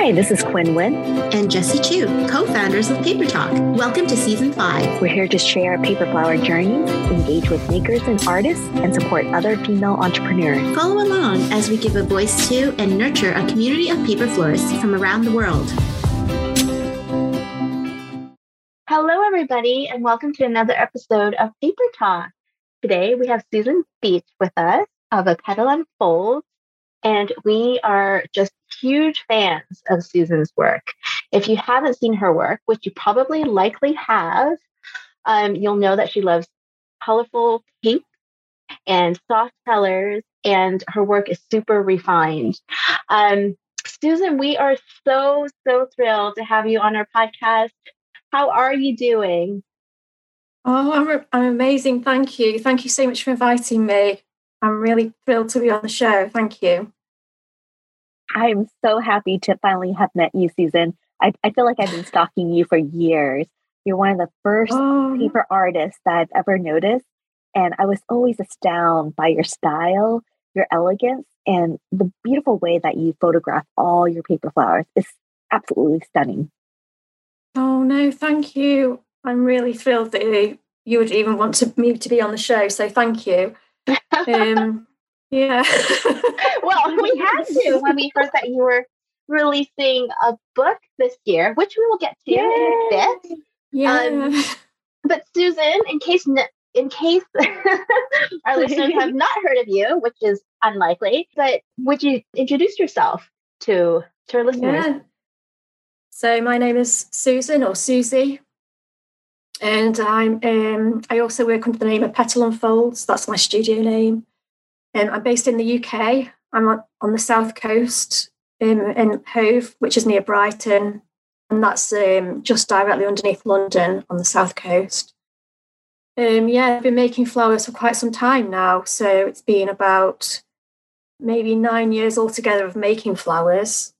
Hi, this is Quinn Wynn and Jessie Chu, co-founders of Paper Talk. Welcome to season five. We're here to share our paper flower journeys, engage with makers and artists, and support other female entrepreneurs. Follow along as we give a voice to and nurture a community of paper florists from around the world. Hello, everybody, and welcome to another episode of Paper Talk. Today we have Susan Beech with us of A Petal Unfolds, and we are just huge fans of Susan's work. If you haven't seen her work, which you probably likely have, um, you'll know that she loves colorful pink and soft colors, and her work is super refined. Um, Susan, we are so, so thrilled to have you on our podcast. How are you doing? Oh, I'm, I'm amazing. Thank you. Thank you so much for inviting me. I'm really thrilled to be on the show. Thank you. I'm so happy to finally have met you, Susan. I, I feel like I've been stalking you for years. You're one of the first oh. paper artists that I've ever noticed. And I was always astounded by your style, your elegance, and the beautiful way that you photograph all your paper flowers. It's absolutely stunning. Oh, no, thank you. I'm really thrilled that you would even want to, me to be on the show. So thank you. Um, yeah. well, we had to when we heard that you were releasing a book this year, which we will get to Yay. in a bit. Yeah. Um, but Susan, in case in case our listeners have not heard of you, which is unlikely, but would you introduce yourself to to our listeners? Yeah. So my name is Susan or Susie, and I'm um, I also work under the name of Petal Unfolds. That's my studio name. Um, I'm based in the UK. I'm on, on the south coast um, in Hove, which is near Brighton, and that's um, just directly underneath London on the south coast. Um, yeah, I've been making flowers for quite some time now. So it's been about maybe nine years altogether of making flowers.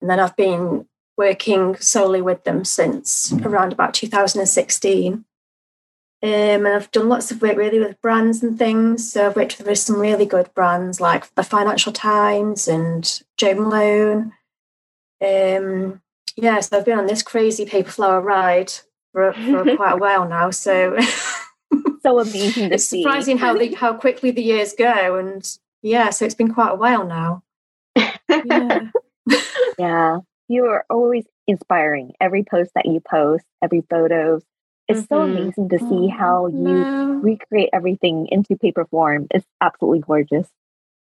And then I've been working solely with them since around about 2016. Um, and I've done lots of work really with brands and things. So I've worked with some really good brands like the Financial Times and Jo Malone. Um, yeah, so I've been on this crazy paper flower ride for, for quite a while now. So so amazing to it's see. Surprising how the, how quickly the years go, and yeah, so it's been quite a while now. Yeah. yeah you are always inspiring. Every post that you post, every photos, it's mm-hmm. so amazing to see how you no. recreate everything into paper form. It's absolutely gorgeous.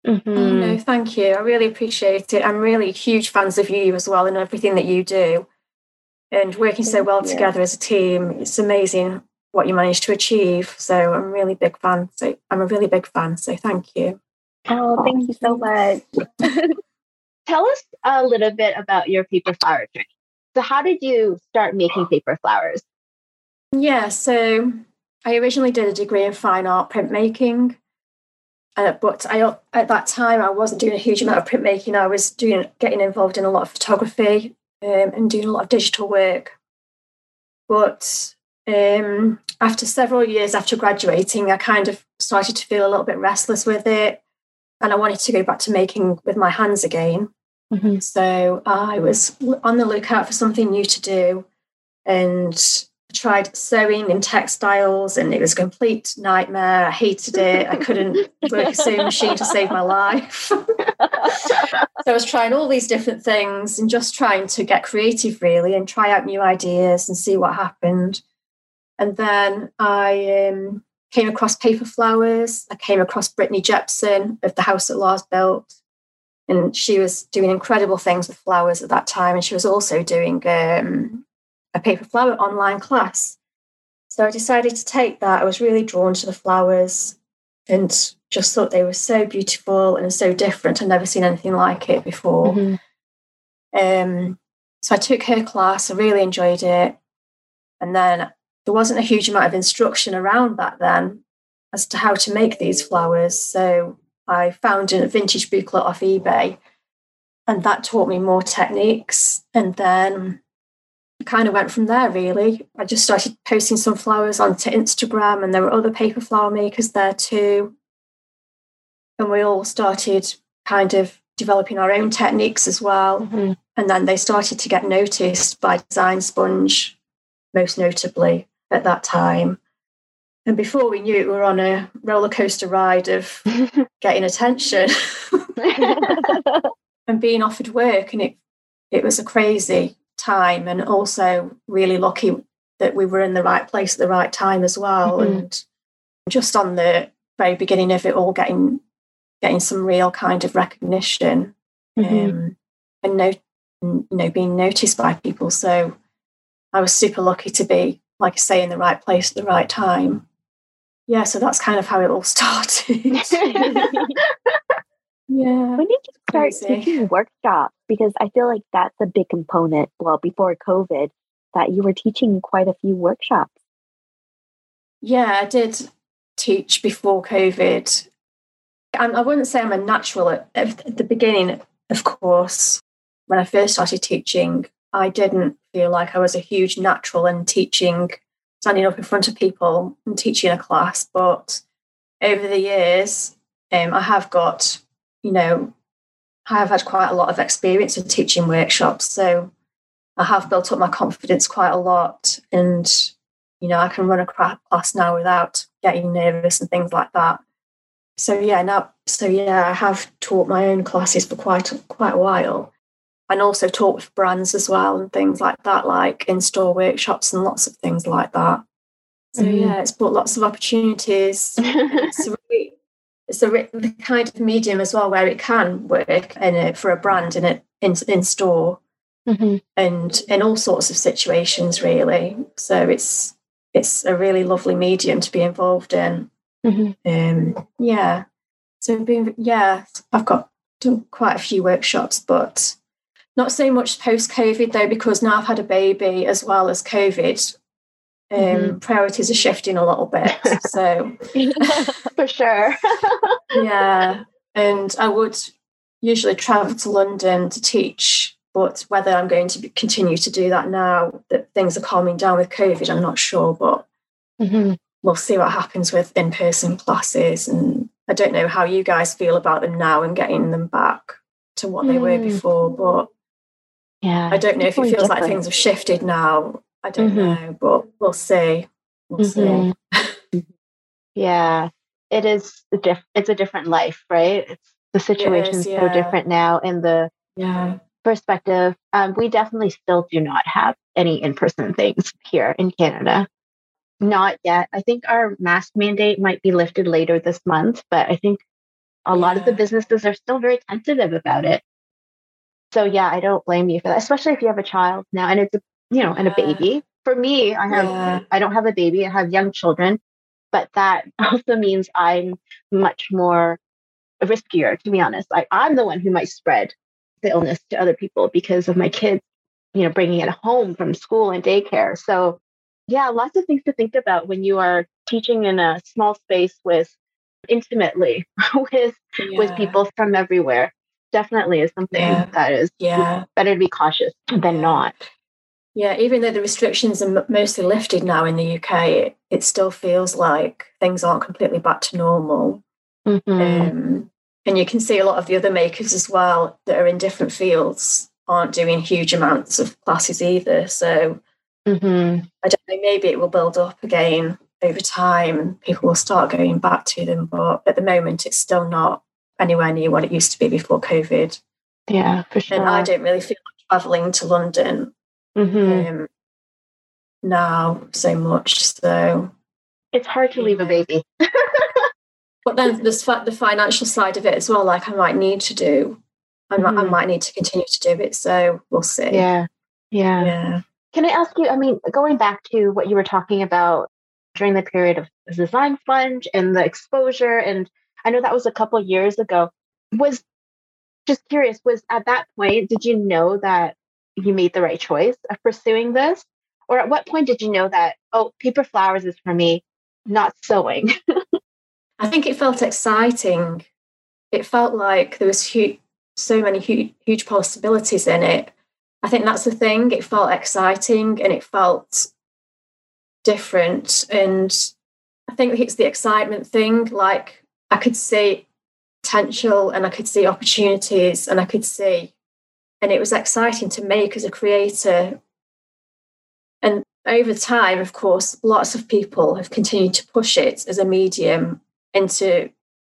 Mm-hmm. Oh, no, thank you. I really appreciate it. I'm really huge fans of you as well and everything that you do. And working so well together as a team, it's amazing what you managed to achieve. So I'm really big fan. So I'm a really big fan. So thank you. Oh, thank you so much. Tell us a little bit about your paper flower journey. So, how did you start making paper flowers? Yeah, so I originally did a degree in fine art printmaking, uh, but I at that time I wasn't doing a huge amount of printmaking. I was doing getting involved in a lot of photography um, and doing a lot of digital work. But um, after several years after graduating, I kind of started to feel a little bit restless with it, and I wanted to go back to making with my hands again. Mm-hmm. So I was on the lookout for something new to do and tried sewing in textiles and it was a complete nightmare. I hated it. I couldn't work a sewing machine to save my life. so I was trying all these different things and just trying to get creative really and try out new ideas and see what happened. And then I um, came across paper flowers. I came across Brittany Jepsen of the house that Lars built and she was doing incredible things with flowers at that time and she was also doing um, a paper flower online class. So i decided to take that. I was really drawn to the flowers and just thought they were so beautiful and so different. I'd never seen anything like it before. Mm-hmm. um, so i took her class. I really enjoyed it. And then there wasn't a huge amount of instruction around that then as to how to make these flowers. So I found a vintage booklet off eBay, and that taught me more techniques. And then kind of went from there really. I just started posting some flowers onto Instagram, and there were other paper flower makers there too. And we all started kind of developing our own techniques as well. Mm-hmm. And then they started to get noticed by Design Sponge, most notably at that time. And before we knew it, we were on a roller coaster ride of getting attention and being offered work. And it, it was a crazy time and also really lucky that we were in the right place at the right time as well. Mm-hmm. And just on the very beginning of it all getting getting some real kind of recognition mm-hmm. um, and no, you know being noticed by people. So I was super lucky to be, like I say, in the right place at the right time. Yeah, so that's kind of how it all started. yeah. When did you start Crazy. teaching workshops? Because I feel like that's a big component. Well, before COVID, that you were teaching quite a few workshops. Yeah, I did teach before COVID. I wouldn't say I'm a natural at, at the beginning, of course. When I first started teaching, I didn't feel like I was a huge natural in teaching, standing up in front of people and teaching a class. But over the years, um, I have got, you know, I have had quite a lot of experience in teaching workshops. So I have built up my confidence quite a lot. And, you know, I can run a class now without getting nervous and things like that. So yeah, now so yeah, I have taught my own classes for quite quite a while, and also taught with brands as well and things like that, like in store workshops and lots of things like that. So mm-hmm. yeah, it's brought lots of opportunities. it's really, it's a the kind of medium as well where it can work in a, for a brand in it in, in store mm-hmm. and in all sorts of situations really. So it's it's a really lovely medium to be involved in. Mm-hmm. Um, yeah. So being yeah, I've got done quite a few workshops, but not so much post COVID though, because now I've had a baby as well as COVID. Um, mm-hmm. Priorities are shifting a little bit. So for sure. yeah, and I would usually travel to London to teach but whether I'm going to continue to do that now that things are calming down with COVID, I'm not sure. But mm-hmm. we'll see what happens with in person classes. And I don't know how you guys feel about them now and getting them back to what mm. they were mm. before. But yeah, I don't know if it feels different. like things have shifted now. I don't mm-hmm. know, but we'll see. We'll mm-hmm. see. yeah, it is. A diff- it's a different life, right? It's the situation's yeah. so different now, and the yeah perspective, um, we definitely still do not have any in person things here in Canada. Not yet. I think our mask mandate might be lifted later this month, but I think a yeah. lot of the businesses are still very tentative about it. So yeah, I don't blame you for that, especially if you have a child now and it's a you know and a baby. For me, I have yeah. I don't have a baby. I have young children, but that also means I'm much more riskier. To be honest, I, I'm the one who might spread the illness to other people because of my kids, you know, bringing it home from school and daycare. So, yeah, lots of things to think about when you are teaching in a small space with intimately with yeah. with people from everywhere. Definitely is something yeah. that is yeah better to be cautious than not. Yeah, even though the restrictions are mostly lifted now in the UK, it, it still feels like things aren't completely back to normal. Mm-hmm. Um, and you can see a lot of the other makers as well that are in different fields aren't doing huge amounts of classes either. So mm-hmm. I don't know, maybe it will build up again over time. People will start going back to them. But at the moment, it's still not anywhere near what it used to be before COVID. Yeah, for sure. And I don't really feel like traveling to London mm-hmm. um, now so much. So it's hard to leave a baby. but then there's the financial side of it as well. Like I might need to do, I, might, I mm-hmm. might need to continue to do it. So we'll see. Yeah, yeah, yeah. Can I ask you? I mean, going back to what you were talking about during the period of Design Sponge and the exposure, and I know that was a couple years ago. Was just curious. Was at that point did you know that you made the right choice of pursuing this, or at what point did you know that oh, paper flowers is for me, not sewing? I think it felt exciting. It felt like there was so many huge possibilities in it. I think that's the thing. It felt exciting and it felt different. And I think it's the excitement thing. Like I could see potential and I could see opportunities and I could see, and it was exciting to make as a creator. And over time, of course, lots of people have continued to push it as a medium into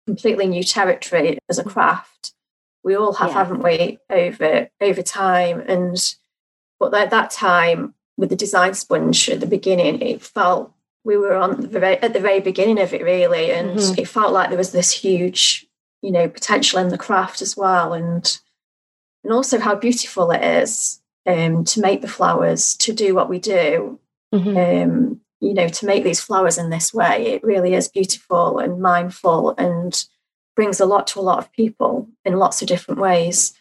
completely new territory as a craft. We all have, yeah. haven't we, over over time? And but at that time, with the design sponge at the beginning, it felt we were on the very, at the very beginning of it really, and mm-hmm. it felt like there was this huge, you know, potential in the craft as well, and and also how beautiful it is um, to make the flowers, to do what we do, mm-hmm. um, you know, to make these flowers in this way. It really is beautiful and mindful, and brings a lot to a lot of people in lots of different ways.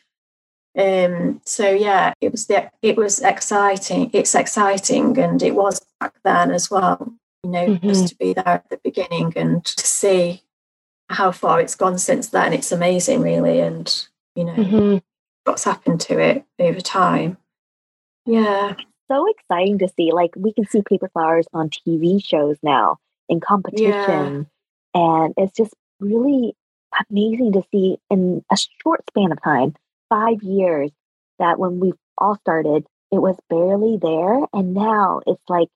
Um, so yeah, it was the, it was exciting. It's exciting, and it was back then as well you know, mm-hmm. just to be there at the beginning and to see how far it's gone since then. It's amazing, really. And, you know, mm-hmm. What's happened to it over time. Yeah. So exciting to see. Like, we can see paper flowers on TV shows now in competition. Yeah. And it's just really amazing to see in a short span of time, five years, that when we all started, it was barely there. And now it's like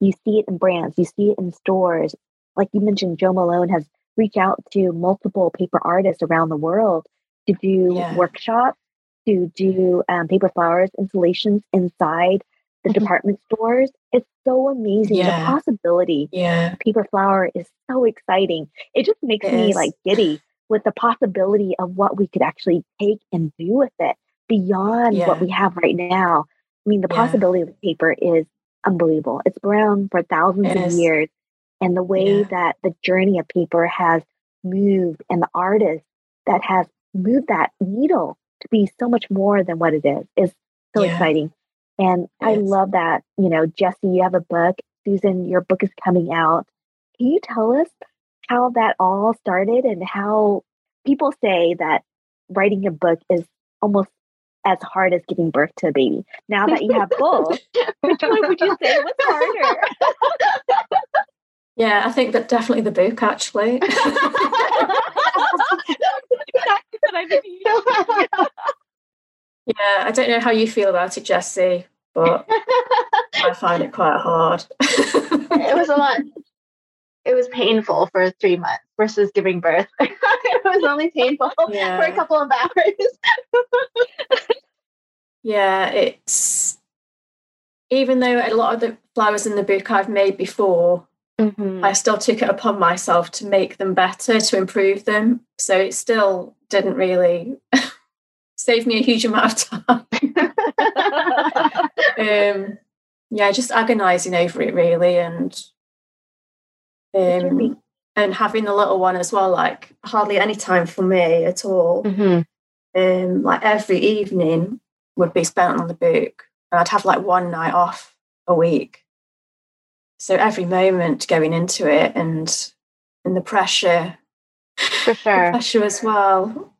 you see it in brands, you see it in stores. Like you mentioned, Jo Malone has reached out to multiple paper artists around the world to do yeah. workshops, to do um, paper flowers installations inside the mm-hmm. department stores. It's so amazing. Yeah. The possibility yeah. paper flower is so exciting. It just makes it me is. like giddy with the possibility of what we could actually take and do with it beyond yeah. what we have right now. I mean, the possibility of paper is unbelievable. It's been around for thousands of years. And the way that the journey of paper has moved and the artist that has moved that needle to be so much more than what it is is so yeah. exciting. And it I love that, you know, Jessie, you have a book. Susan, your book is coming out. Can you tell us how that all started and how people say that writing a book is almost as hard as giving birth to a baby. Now that you have both, which one would you say was harder? Yeah, I think that definitely the book actually. yeah, I don't know how you feel about it, Jessie, but I find it quite hard. it was a lot. It was painful for three months versus giving birth. it was only painful yeah. for a couple of hours. yeah, it's even though a lot of the flowers in the book I've made before, mm-hmm. I still took it upon myself to make them better, to improve them. So it's still didn't really save me a huge amount of time. um, yeah, just agonizing over it really, and um, and having the little one as well. Like hardly any time for me at all. Mm-hmm. Um, like every evening, would be spent on the book. And I'd have like one night off a week. So every moment going into it and and the pressure. For sure. pressure as well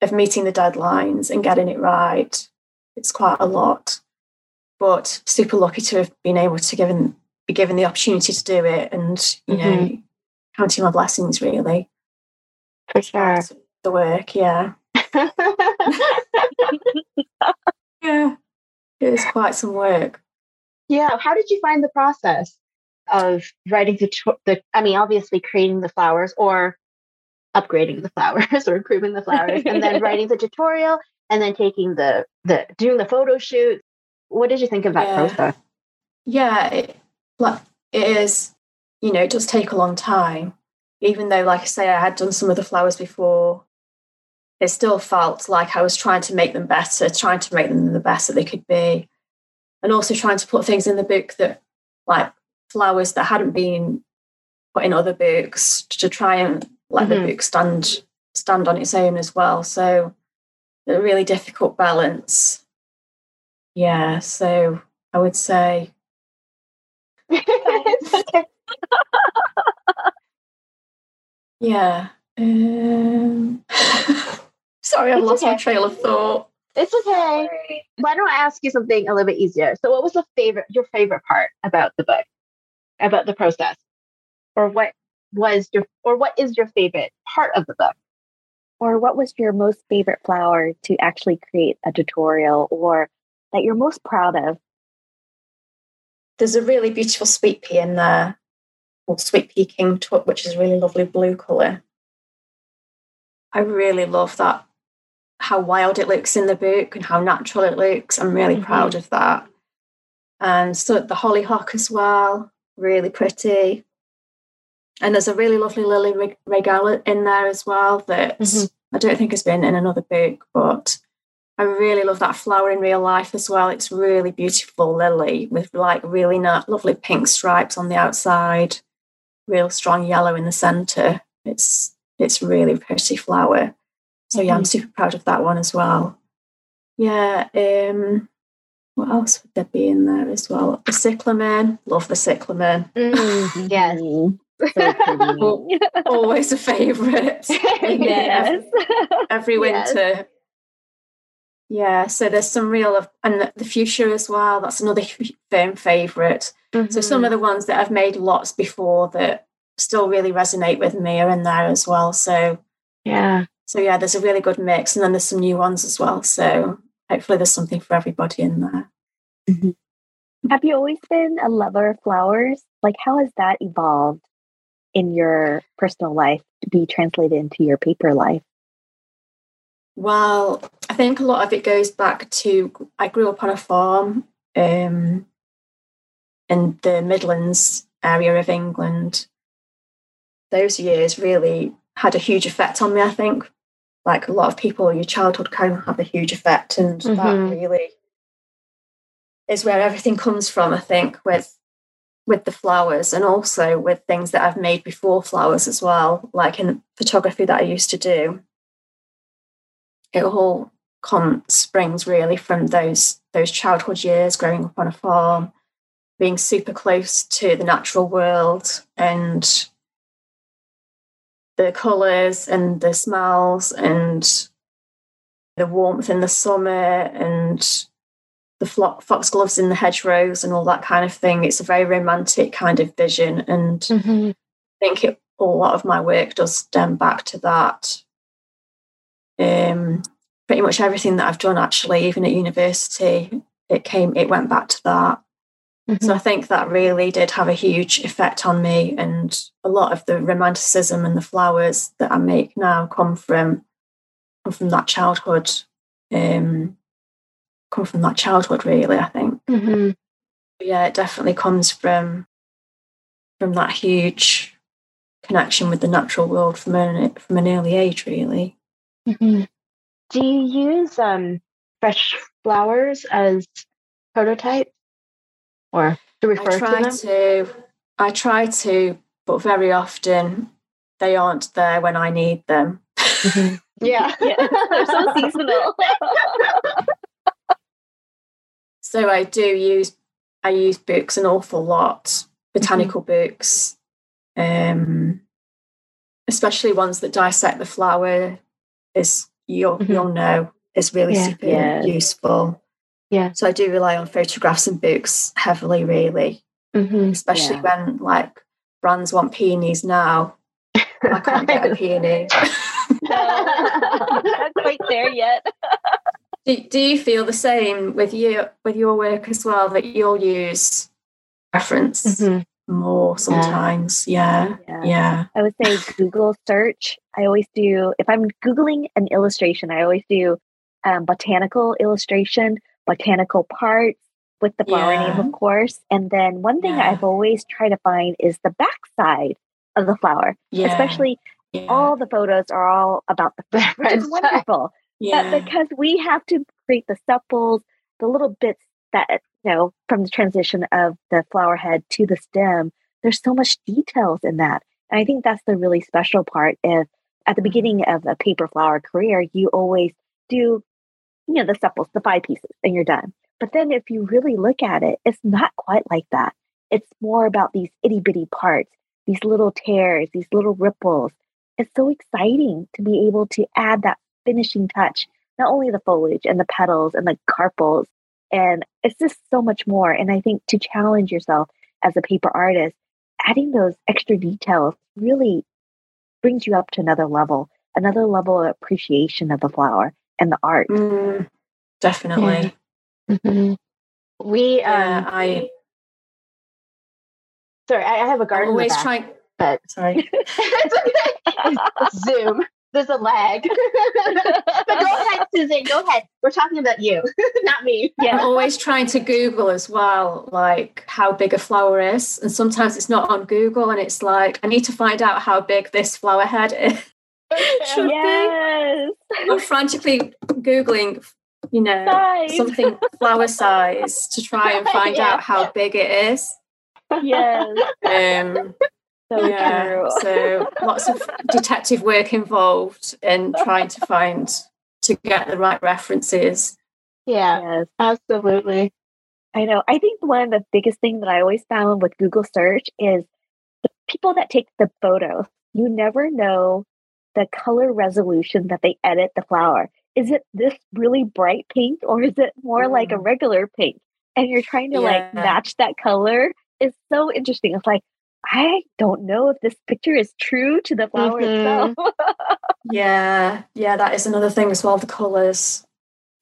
of meeting the deadlines and getting it right. It's quite a lot. But super lucky to have been able to given be given the opportunity to do it and, you mm-hmm. know, counting my blessings really. For sure. The work, yeah. yeah, it was quite some work. Yeah. How did you find the process of writing the, the I mean, obviously creating the flowers or upgrading the flowers or improving the flowers and then writing the tutorial and then taking the, the doing the photo shoot. What did you think of that yeah. process? Yeah, it, like, it is, you know, it does take a long time. Even though, like I say, I had done some of the flowers before, it still felt like I was trying to make them better, trying to make them the best that they could be. And also trying to put things in the book that, like flowers that hadn't been put in other books, to try and let mm-hmm. the book stand stand on its own as well. So a really difficult balance. Yeah, so I would say yeah. Um... Sorry, I've lost okay. my trail of thought. It's okay. Sorry. Why don't I ask you something a little bit easier? So, what was the favorite, your favorite part about the book, about the process, or what was your, or what is your favorite part of the book? or what was your most favorite flower to actually create a tutorial or that you're most proud of? There's a really beautiful sweet pea in there, called Sweet Pea King Tut, which is a really lovely blue colour. I really love that, how wild it looks in the book and how natural it looks. I'm really mm-hmm. proud of that. And so the hollyhock as well, really pretty. And there's a really lovely lily regale in there as well that mm-hmm. I don't think has been in another book, but I really love that flower in real life as well. It's really beautiful lily with like really not, lovely pink stripes on the outside, real strong yellow in the center. It's it's really pretty flower. So yeah, I'm mm-hmm. super proud of that one as well. Yeah, um, what else would there be in there as well? The cyclamen, love the cyclamen. Mm, yes. Always a favourite. yes. Every, winter. Yes. Yeah, so there's some real of, and the fuchsia as well. That's another firm favorite mm-hmm. So some of the ones that I've made lots before that still really resonate with me are in there as well. So yeah, so yeah, there's a really good mix, and then there's some new ones as well. So hopefully, there's something for everybody in there. Mm-hmm. Have you always been a lover of flowers? Like, how has that evolved? In your personal life to be translated into your paper life? Well, I think a lot of it goes back to I grew up on a farm um, in the Midlands area of England. Those years really had a huge effect on me, I think. Like a lot of people, your childhood can have a huge effect, and mm-hmm. that really is where everything comes from, I think, with with the flowers and also with things that I've made before flowers as well, like in photography that I used to do. It all comes springs really from those those childhood years growing up on a farm, being super close to the natural world and the colours and the smells and the warmth in the summer and the foxgloves in the hedgerows and all that kind of thing. It's a very romantic kind of vision, and mm-hmm. I think it, a lot of my work does stem back to that. Um, pretty much everything that I've done, actually, even at university, it came, it went back to that. Mm-hmm. So I think that really did have a huge effect on me, and a lot of the romanticism and the flowers that I make now come from come from that childhood. Um, come from that childhood, really. I think. Mm-hmm. Yeah, it definitely comes from from that huge connection with the natural world from an from an early age, really. Mm-hmm. Do you use um, fresh flowers as prototype or to refer I try to them? To, I try to, but very often they aren't there when I need them. Mm-hmm. Yeah. yeah, they're so seasonal. So I do use I use books an awful lot, botanical mm-hmm. books, um, especially ones that dissect the flower. Is you'll mm-hmm. you'll know is really yeah. super yeah. useful. Yeah. So I do rely on photographs and books heavily, really, mm-hmm. especially yeah. when like brands want peonies now. I can't get a peony. no, not quite there yet. Do, do you feel the same with you with your work as well that you'll use reference mm-hmm. more sometimes? Yeah. yeah. yeah. I would say Google search. I always do if I'm Googling an illustration, I always do um, botanical illustration, botanical parts with the flower yeah. name, of course. And then one thing yeah. I've always tried to find is the backside of the flower. Yeah. Especially all the photos are all about the flower. It's wonderful. Yeah. But because we have to create the sepals, the little bits that, eh, you know, from the transition of the flower head to the stem, there's so much details in that. And I think that's the really special part. If at the mm-hmm. beginning of a paper flower career, you always do, you know, the sepals, the five pieces, and you're done. But then if you really look at it, it's not quite like that. It's more about these itty bitty parts, these little tears, these little ripples. It's so exciting to be able to add that finishing touch, not only the foliage and the petals and the carpels. And it's just so much more. And I think to challenge yourself as a paper artist, adding those extra details really brings you up to another level. another level of appreciation of the flower and the art. Mm, definitely. Mm-hmm. We, Yeah, um, I sorry, I I have a I'm garden. in the always back, trying. but Sorry. Zoom. There's a lag. but go ahead, Susan. Go ahead. We're talking about you, not me. I'm Yeah. always trying to Google as well, like how big a flower is. And sometimes it's not on Google, and it's like, I need to find out how big this flower head is. Should be. yes. I'm frantically Googling, you know, Size. something flower size to try and find Yeah. out how big it is. Yes. Um, So yeah, true. so lots of detective work involved in trying to find to get the right references. Yeah, Yes. absolutely. I know. I think one of the biggest things that I always found with Google search is the people that take the photos. You never know the color resolution that they edit the flower. Is it this really bright pink or is it more like a Mm. regular pink? And you're trying to like match that color. It's so interesting. It's like, I don't know if this picture is true to the flower Mhm. itself. Yeah, yeah, that is another thing as well. The colours.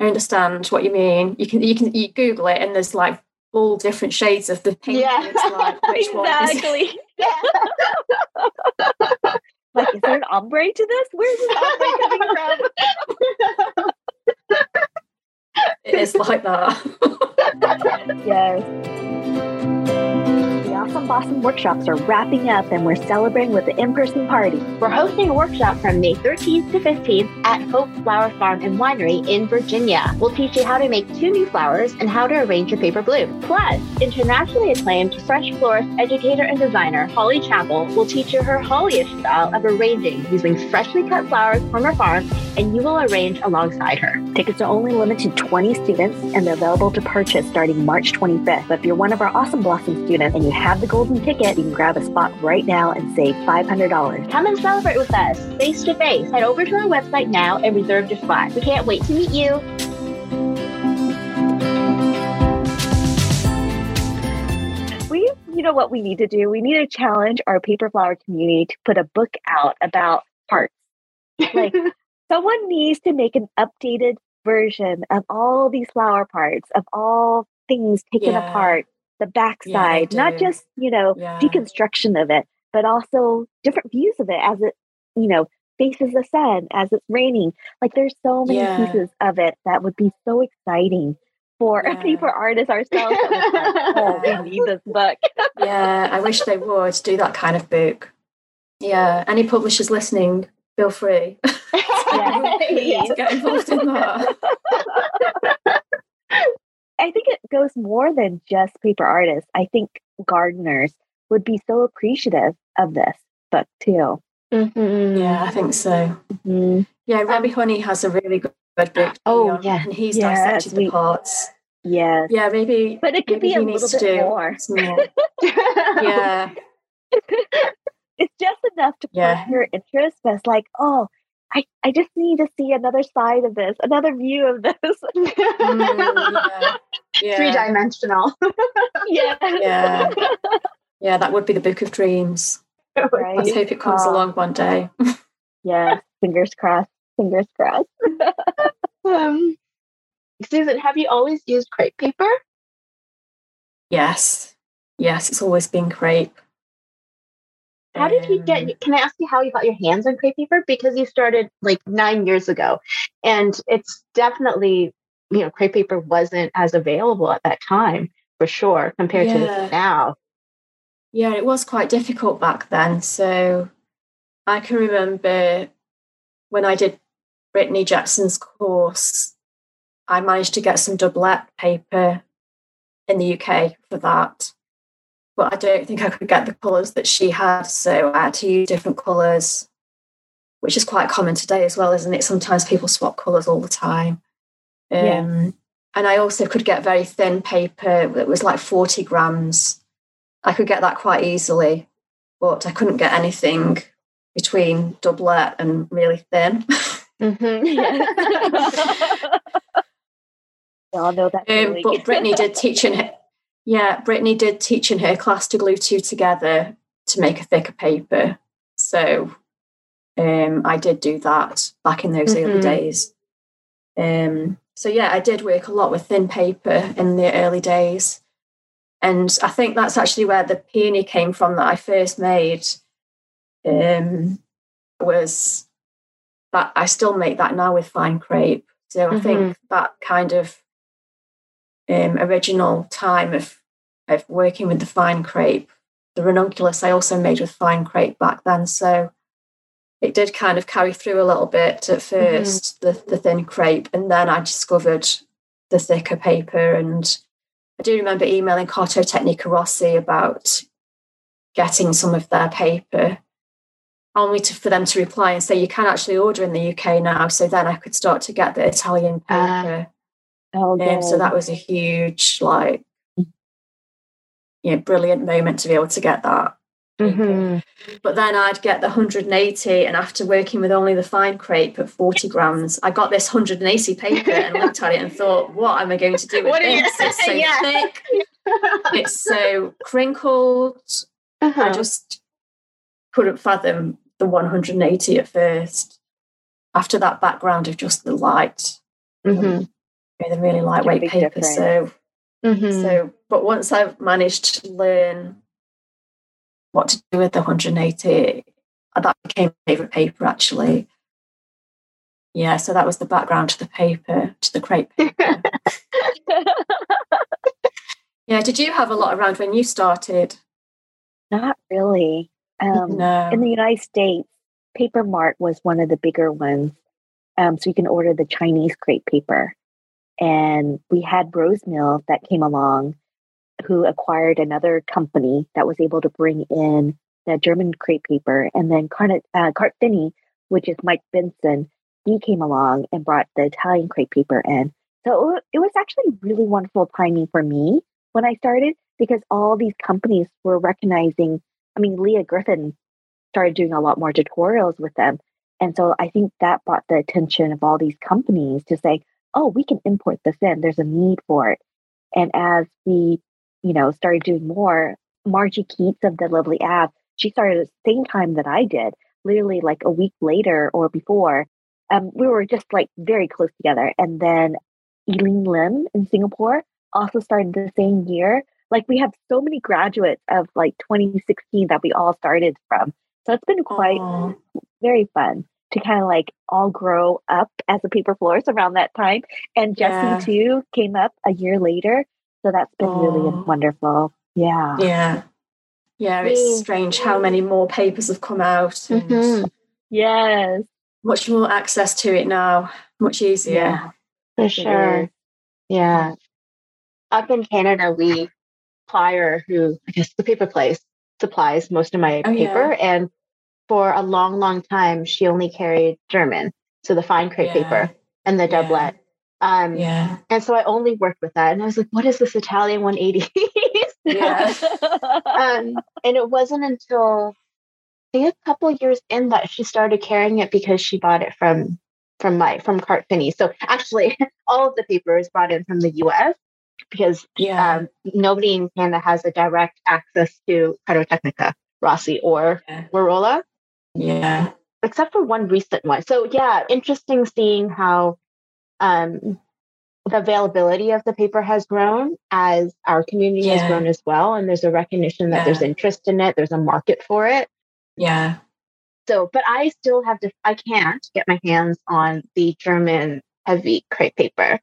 I understand what you mean. You can you can you Google it and there's like all different shades of the pink. Yeah. like, which one is exactly. Yeah. like, is there an ombre to this? Where's this ombre coming from? it is like that. Yes. Awesome Blossom workshops are wrapping up and we're celebrating with an in person party. We're hosting a workshop from May 13th to 15th at Hope Flower Farm and Winery in Virginia. We'll teach you how to make two new flowers and how to arrange your paper bloom. Plus, internationally acclaimed fresh florist educator and designer Holly Chapple will teach you her Hollyish style of arranging using freshly cut flowers from her farm, and you will arrange alongside her. Tickets are only limited to 20 students and they're available to purchase starting March 25th. But if you're one of our Awesome Blossom students and you have the golden ticket, you can grab a spot right now and save $500. Come and celebrate with us face to face. Head over to our website now and reserve your spot. We can't wait to meet you. We, you know what we need to do? We need to challenge our paper flower community to put a book out about parts. Like, someone needs to make an updated version of all these flower parts, of all things taken Yeah. apart, the backside, not just, you know, Yeah. deconstruction of it, but also different views of it as it, you know, faces the sun, as it's raining. Like there's so many Yeah. pieces of it that would be so exciting for Yeah. paper artists ourselves. like, oh, we need this book. yeah, I wish they would do that kind of book. Yeah, any publishers listening, feel free Yeah. to get involved in that. I think it goes more than just paper artists. I think gardeners would be so appreciative of this book too. Mhm. Yeah, I think so. Mhm. Yeah, Robbie Honey has a really good book. Oh, on, yeah. and he's Yes, dissected the parts. Yeah. Yeah, maybe. But it could be a he needs little to bit do more. more. Yeah, It's just enough to Yeah. push your interest, but it's like, oh, I, I just need to see another side of this, another view of this. Mm, yeah, Three yeah, dimensional. yeah. yeah, yeah. That would be the book of dreams. Let's hope it comes Oh. along one day. Yeah. Fingers crossed. Fingers crossed. Um, Susan, have you always used crepe paper? Yes, yes. It's always been crepe. How did you Um, get? Can I ask you how you got your hands on crepe paper? Because you started like nine years ago, and it's definitely you know crepe paper wasn't as available at that time for sure compared Yeah. to now. Yeah, it was quite difficult back then. So I can remember when I did Brittany Jackson's course, I managed to get some doublet paper in the UK for that. But I don't think I could get the colours that she had. So I had to use different colours, which is quite common today as well, isn't it? Sometimes people swap colours all the time. Um, Yeah. And I also could get very thin paper that was like 40 grams. I could get that quite easily, but I couldn't get anything between doublet and really thin. Mhm. We all know that. Um, feeling. but Brittany did teach in her, yeah, Brittany did teach in her class to glue two together to make a thicker paper. So um, I did do that back in those mm-hmm. early days. Um, so yeah, I did work a lot with thin paper in the early days. And I think that's actually where the peony came from that I first made. Um, was that I still make that now with fine crepe. So I mm-hmm. think that kind of um, original time of of working with the fine crepe, the ranunculus I also made with fine crepe back then. So it did kind of carry through a little bit at 1st mm-hmm. the, the thin crepe, and then I discovered the thicker paper. And I do remember emailing Cartotecnica Rossi about getting some of their paper only to, for them to reply and say you can actually order in the UK now. So then I could start to get the Italian ah. paper. Uh, oh, um, so that was a huge, like, you know, brilliant moment to be able to get that. Mm-hmm. But then I'd get the 180, and after working with only the fine crepe at 40 grams, I got this 180 paper and looked at it and thought, what am I going to do with this? It's so yeah. thick, it's so crinkled. Uh-huh. I just couldn't fathom the 180 at first. After that background of just the light, mm-hmm. the really lightweight paper. Difference. So, mm-hmm. so, but once I've managed to learn what to do with the 180, that became my favourite paper actually. Yeah, so that was the background to the paper, to the crepe paper. yeah, did you have a lot around when you started? Not really. Um, no. In the United States, Paper Mart was one of the bigger ones. Um, so you can order the Chinese crepe paper. And we had Rose Mille that came along who acquired another company that was able to bring in the German crepe paper. And then uh, Carte Fini, which is Mike Benson, he came along and brought the Italian crepe paper in. So it was actually really wonderful timing for me when I started because all these companies were recognizing I mean, Lia Griffith started doing a lot more tutorials with them. And so I think that brought the attention of all these companies to say, oh, we can import this in. There's a need for it. And as we, you know, started doing more, Margie Keats of the Lovely app, she started at the same time that I did, literally like a week later or before. Um, we were just like very close together. And then Eileen Lim in Singapore also started the same year like we have so many graduates of like 2016 that we all started from. So it's been quite Aww. very fun to kind of like all grow up as a paper florist around that time. And Jessie yeah. too came up a year later. So that's been Aww. really wonderful. Yeah. Yeah. Yeah, it's strange how many more papers have come out. Mm-hmm. Yes. Much more access to it now. Much easier. Yeah, for sure. Yeah. Up in Canada, we supplier who I guess the paper place supplies most of my oh, paper. Yeah. And for a long, long time, she only carried German, so the fine crepe yeah. paper and the doublet. Um, yeah. And so I only worked with that, and I was like, "What is this Italian 180?" yeah. um, and it wasn't until I think a couple years in that she started carrying it because she bought it from from my from Carte Fini. So actually, all of the paper is brought in from the U.S because yeah. um, nobody in Canada has a direct access to Cartotecnica, Rossi, or yeah. Marola. Yeah. Except for one recent one. So, yeah, interesting seeing how um, the availability of the paper has grown as our community yeah. has grown as well. And there's a recognition that there's interest in it, there's a market for it. Yeah. So, but I still have to, I can't get my hands on the German heavy crepe paper.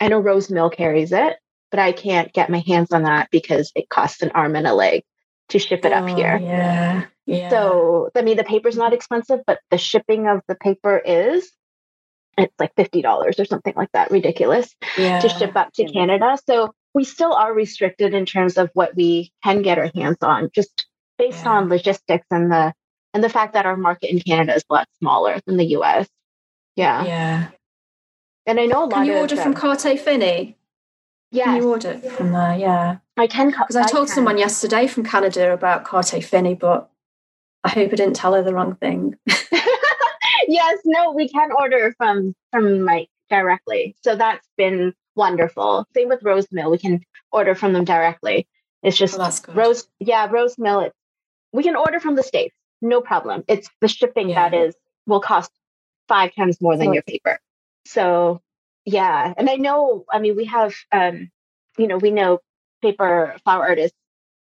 I know Rose Mille carries it, but I can't get my hands on that because it costs an arm and a leg to ship it oh, up here. Yeah. Yeah. So, I mean, the paper's not expensive, but the shipping of the paper is. It's like $50 or something like that, ridiculous yeah. to ship up to Canada. So, we still are restricted in terms of what we can get our hands on, just based yeah. on logistics and the and the fact that our market in Canada is a lot smaller than the US. Yeah. Yeah. And I know a lot Can you order from Carte Fini? Yeah. Can you order from there? Yeah. I can. Because I, I told can. someone yesterday from Canada about Carte Fini, but I hope I didn't tell her the wrong thing. yes, no, we can order from from Mike directly. So that's been wonderful. Same with Rose Mille. We can order from them directly. It's just oh, Rose, yeah, Rose Mille. It, we can order from the States, no problem. It's the shipping yeah. that is will cost five times more than your paper. So yeah, and I know. I mean, we have, um, you know, we know paper flower artists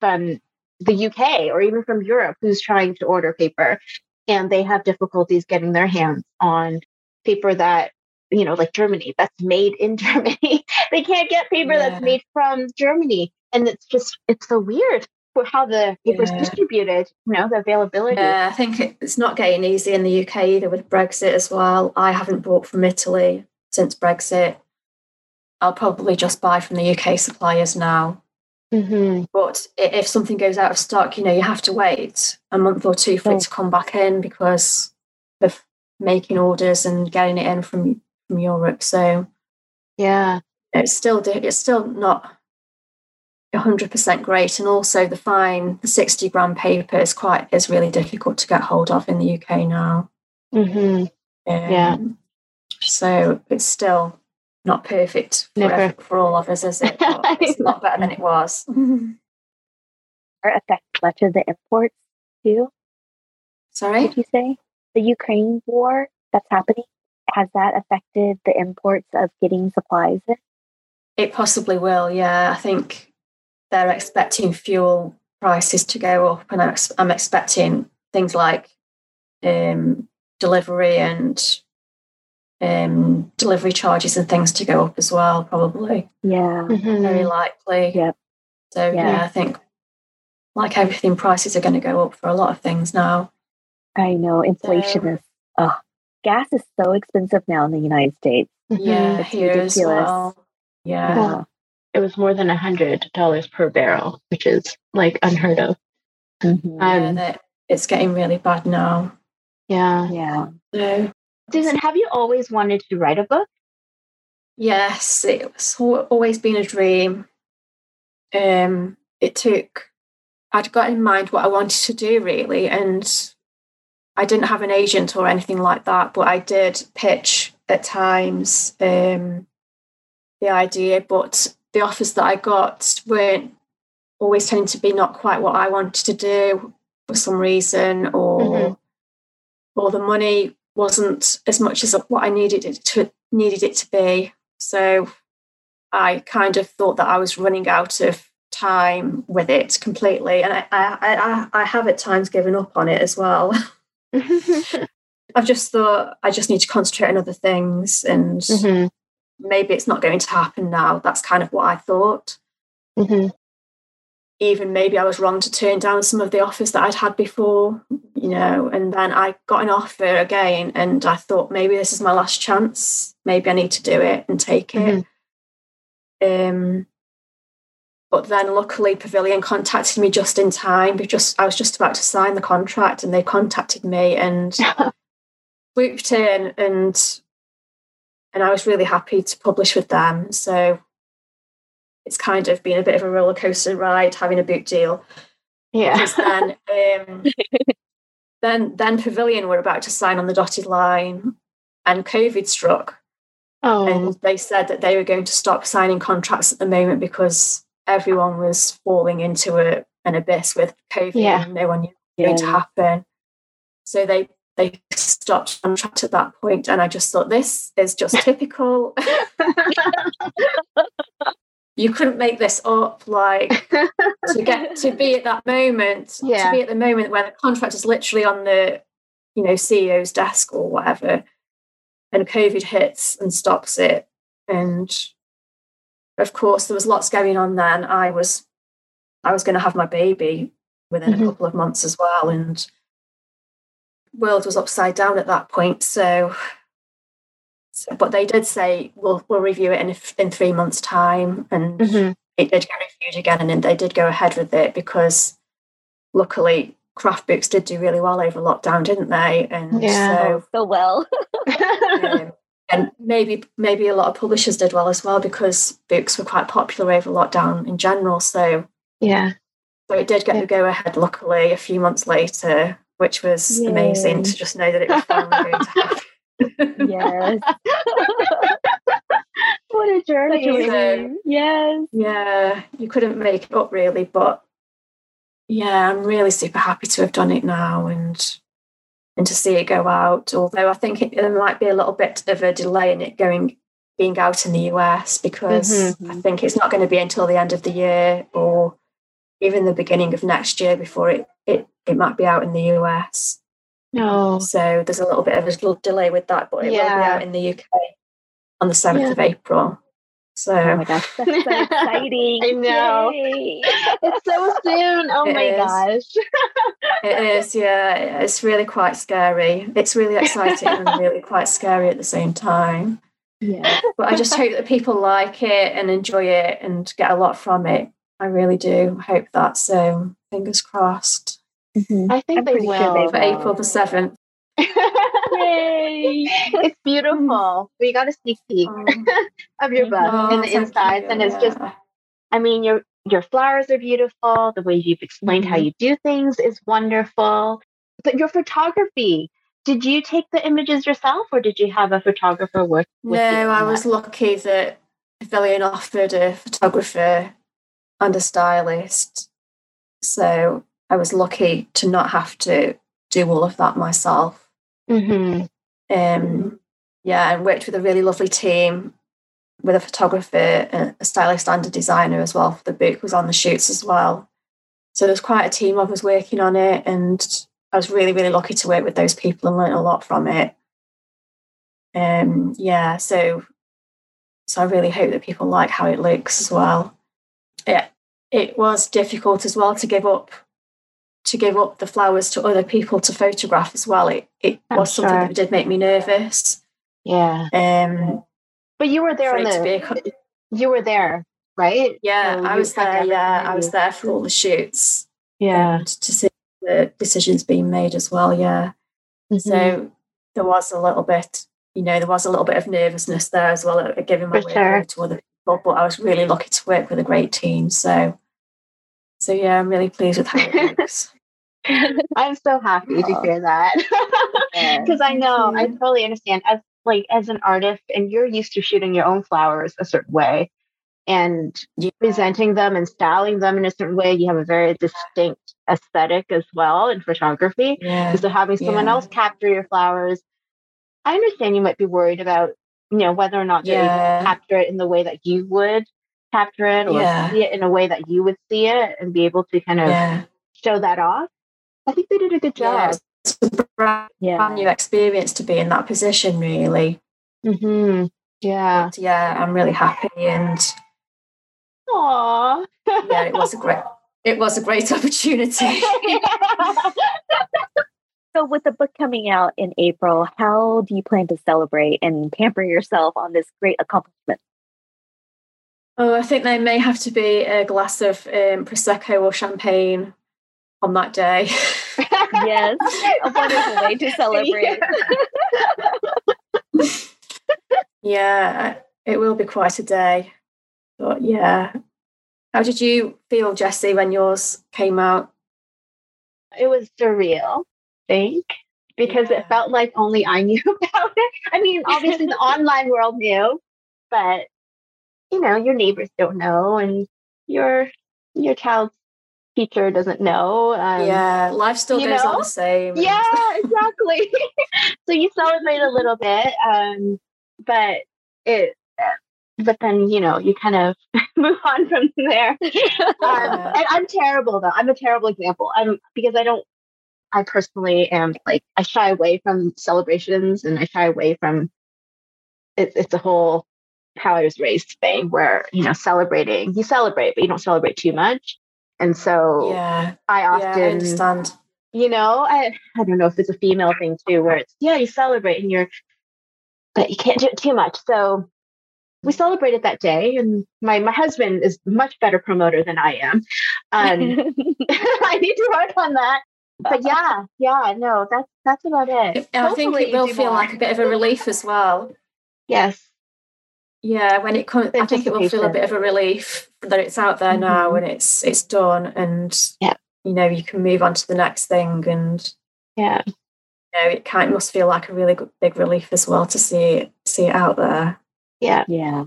from the UK or even from Europe who's trying to order paper, and they have difficulties getting their hands on paper that you know, like Germany, that's made in Germany. they can't get paper yeah. that's made from Germany, and it's just it's so weird for how the paper is yeah. distributed. You know, the availability. Yeah, I think it's not getting easy in the UK either with Brexit as well. I haven't bought from Italy since Brexit. I'll probably just buy from the UK suppliers now. Mm-hmm. But if something goes out of stock, you know, you have to wait a month or two for oh. it to come back in because of making orders and getting it in from from Europe. So yeah, it's still it's still not hundred percent great, and also the fine, the sixty gram paper is quite is really difficult to get hold of in the UK now. Mm-hmm. Um, yeah, so it's still not perfect for, every, for all of us, is it? It's a lot better than it was. Are affect much of the imports too? Sorry, did you say the Ukraine war that's happening? Has that affected the imports of getting supplies in? It possibly will. Yeah, I think they're expecting fuel prices to go up, and I'm expecting things like um, delivery and um, delivery charges and things to go up as well, probably. Yeah. Mm-hmm. Very likely. Yep. So, yeah. yeah, I think like everything, prices are going to go up for a lot of things now. I know. Inflation so, is, oh, gas is so expensive now in the United States. Yeah, it's here ridiculous. as well. Yeah. yeah. It was more than a hundred dollars per barrel, which is like unheard of. Mm-hmm. Um, yeah, it's getting really bad now. Yeah. Yeah. So Susan, have you always wanted to write a book? Yes, it's always been a dream. Um, it took, I'd got in mind what I wanted to do really, and I didn't have an agent or anything like that, but I did pitch at times um, the idea, but the offers that I got weren't always tending to be not quite what I wanted to do for some reason, or mm-hmm. or the money wasn't as much as what I needed it to needed it to be. So I kind of thought that I was running out of time with it completely, and I I, I, I have at times given up on it as well. I've just thought I just need to concentrate on other things, and mm-hmm. maybe it's not going to happen now. That's kind of what I thought. Mm-hmm even maybe I was wrong to turn down some of the offers that I'd had before, you know, and then I got an offer again and I thought maybe this is my last chance. Maybe I need to do it and take it. Mm-hmm. Um, but then luckily Pavilion contacted me just in time. Just I was just about to sign the contract and they contacted me and swooped in and and I was really happy to publish with them. So it's kind of been a bit of a roller coaster ride having a book deal. Yeah. then, um, then, then Pavilion were about to sign on the dotted line, and COVID struck. Oh. And they said that they were going to stop signing contracts at the moment because everyone was falling into a, an abyss with COVID yeah. and no one knew what was going to happen. So they they stopped contract at that point and I just thought this is just typical. you couldn't make this up like to get to be at that moment yeah. to be at the moment where the contract is literally on the you know ceo's desk or whatever and covid hits and stops it and of course there was lots going on then i was i was going to have my baby within mm-hmm. a couple of months as well and world was upside down at that point so but they did say we'll we'll review it in in three months' time, and mm-hmm. it did get reviewed again, and then they did go ahead with it because luckily craft books did do really well over lockdown, didn't they? And yeah. so so well. um, and maybe maybe a lot of publishers did well as well because books were quite popular over lockdown in general. So yeah, so it did get yeah. the go ahead. Luckily, a few months later, which was Yay. amazing to just know that it was finally going to happen yes. what a journey. So, yes. Yeah, you couldn't make it up really, but yeah, I'm really super happy to have done it now and and to see it go out. Although I think it, there might be a little bit of a delay in it going being out in the US because mm-hmm. I think it's not going to be until the end of the year or even the beginning of next year before it it, it might be out in the US. No. So there's a little bit of a little delay with that, but it yeah. will be out in the UK on the 7th yeah. of April. So, oh my gosh, that's so exciting! I know Yay. it's so soon. Oh it my is. gosh, it is. Yeah, it's really quite scary. It's really exciting and really quite scary at the same time. Yeah, but I just hope that people like it and enjoy it and get a lot from it. I really do hope that. So, fingers crossed. Mm-hmm. I think I'm they will sure for April the seventh. Yay! it's beautiful. We got a sneak peek oh. of your book oh, and the insides, you. and it's just, I mean, your your flowers are beautiful. The way you've explained mm-hmm. how you do things is wonderful. But your photography, did you take the images yourself, or did you have a photographer work? With no, I was lucky that Pavilion offered a photographer and a stylist, so I was lucky to not have to do all of that myself. Mm-hmm. Um, yeah, and worked with a really lovely team with a photographer, a stylist, and a designer as well. For the book was on the shoots as well. So there's quite a team of us working on it, and I was really, really lucky to work with those people and learn a lot from it. Um, yeah, so so I really hope that people like how it looks as well. Yeah, it was difficult as well to give up to give up the flowers to other people to photograph as well. It it I'm was something that did make me nervous. Yeah. Um, but you were there on the. you were there, right? Yeah, so I was there. Yeah, I was there for all the shoots. Yeah. to see the decisions being made as well. Yeah. Mm-hmm. So there was a little bit, you know, there was a little bit of nervousness there as well at giving my work sure. to other people. But I was really lucky to work with a great team. So. So yeah, I'm really pleased with how it looks. I'm so happy to oh. hear that because I know I totally understand as like as an artist and you're used to shooting your own flowers a certain way and yeah. presenting them and styling them in a certain way. You have a very distinct aesthetic as well in photography. Yeah. So having someone yeah. else capture your flowers, I understand you might be worried about you know whether or not they're yeah. capture it in the way that you would capture it or see it in a way that you would see it and be able to kind of show that off. I think they did a good job. Yeah, it's a brand, yeah. new experience to be in that position, really. Mm-hmm. Yeah. But yeah, I'm really happy and Aww. yeah, it was a great it was a great opportunity. so with the book coming out in April, how do you plan to celebrate and pamper yourself on this great accomplishment? Oh, I think there may have to be a glass of um, prosecco or champagne on that day. yes, a wonderful way to celebrate. Yeah. yeah, it will be quite a day. But yeah. How did you feel, Jessie, when yours came out? It was surreal, I think, because yeah. it felt like only I knew about it. I mean, obviously the online world knew, but you know, your neighbors don't know and your your child's teacher doesn't know. Um, yeah, life still goes know? on the same. Yeah, exactly. so you celebrate a little bit, um, but it. But then you know you kind of move on from there. Um, and I'm terrible though. I'm a terrible example. I'm because I don't. I personally am like I shy away from celebrations and I shy away from. It's it's a whole how I was raised thing where you know celebrating you celebrate but you don't celebrate too much and so yeah, I often yeah, I understand. You know, I I don't know if it's a female thing too, where it's yeah, you celebrate and you're, but you can't do it too much. So we celebrated that day, and my my husband is much better promoter than I am. Um, I need to work on that. But yeah, yeah, no, that's that's about it. I think it will feel more. like a bit of a relief as well. Yes, yeah when it comes i think it will feel a bit of a relief that it's out there mm-hmm. now and it's it's done and yeah you know you can move on to the next thing and yeah you know it kind of must feel like a really good, big relief as well to see it see it out there yeah yeah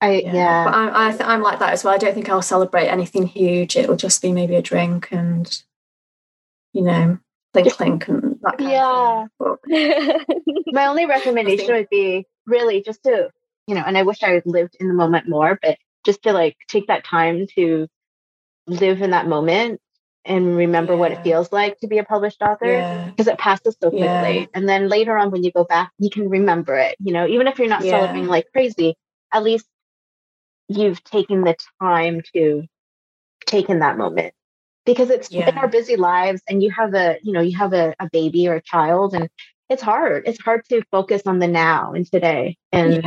I yeah, yeah. but I'm I th- I'm like that as well. I don't think I'll celebrate anything huge. It'll just be maybe a drink and you know, clink clink and that kind yeah. My only recommendation would be really just to, you know, and I wish I lived in the moment more, but just to like take that time to live in that moment and remember yeah. what it feels like to be a published author because yeah. it passes so quickly. Yeah. And then later on, when you go back, you can remember it. You know, even if you're not celebrating like crazy, at least you've taken the time to take in that moment because it's in our busy lives and you have a you know you have a, a baby or a child and it's hard it's hard to focus on the now and today and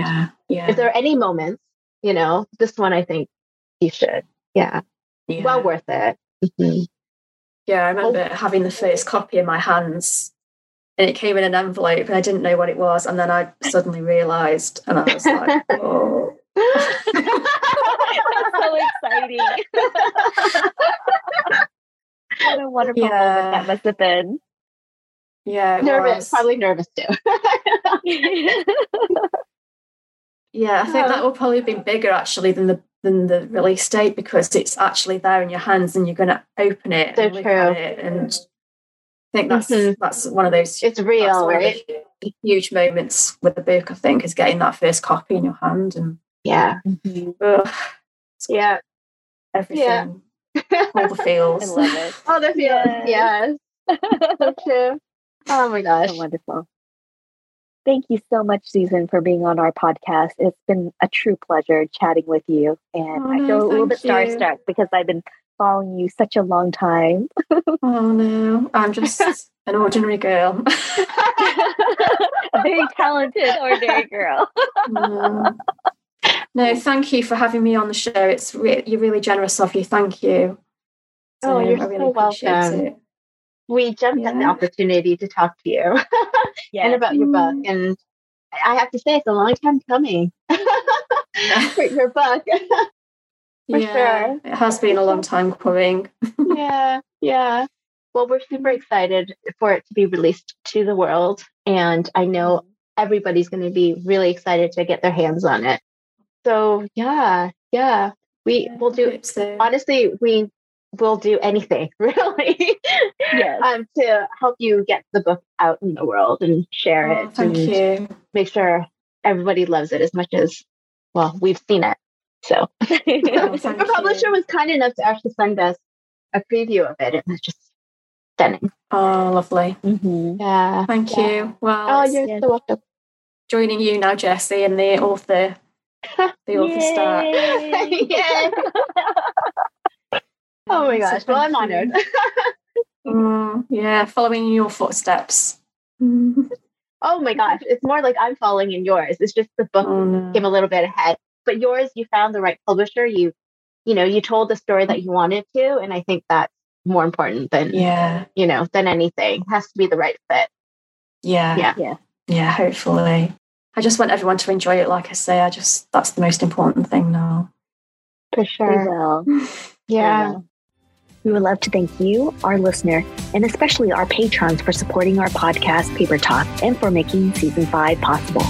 if there are any moments you know this one i think you should yeah, well worth it mm-hmm. Yeah, I remember oh. having the first copy in my hands and it came in an envelope and I didn't know what it was. And then I suddenly realized and I was like, oh. That's so exciting. what a wonderful yeah. moment that must have been. Yeah, nervous, was. probably nervous too. yeah, I think that will probably be bigger actually than the than the release date because it's actually there in your hands and you're going to open it so and look true. at it and I think that's mm-hmm. that's one of those it's real right? huge moments with the book I think is getting that first copy in your hand and yeah. Mm-hmm. ugh, yeah. Everything. Yeah. all the feels. I love it. All the feels yes, yes. so true. Oh my gosh. so wonderful Thank you so much, Susan, for being on our podcast. It's been a true pleasure chatting with you. And oh, I feel a little bit starstruck because I've been following you such a long time. oh, no. I'm just an ordinary girl. a very talented, ordinary girl. no. no, thank you for having me on the show. It's re- you're really generous of you. Thank you. So, oh, you're really so welcome. It we jumped yeah. at the opportunity to talk to you yeah. and about your book. Mm. And I have to say, it's a long time coming for your book. for yeah, sure. It has been a long time coming. yeah, yeah. Well, we're super excited for it to be released to the world. And I know mm-hmm. everybody's going to be really excited to get their hands on it. So, yeah, yeah. We will do. So. Honestly, we will do anything really yes. um, to help you get the book out in the world and share oh, it thank and you. make sure everybody loves it as much as well we've seen it so oh, the publisher you. was kind enough to actually send us a preview of it and it's just stunning oh lovely mm-hmm. yeah thank yeah. you well oh you're yeah. so welcome joining you now Jessie, and the author the author yeah Oh my gosh. So well, I'm honored. mm, yeah, following your footsteps. oh my gosh. It's more like I'm following in yours. It's just the book oh, no. came a little bit ahead. But yours, you found the right publisher. You, you know, you told the story that you wanted to. And I think that's more important than, yeah, you know, than anything. It has to be the right fit. Yeah. Yeah. Yeah. Yeah. Hopefully. I just want everyone to enjoy it. Like I say, I just, that's the most important thing now. For sure. Will. yeah. We would love to thank you, our listener, and especially our patrons for supporting our podcast, Paper Talk, and for making season five possible.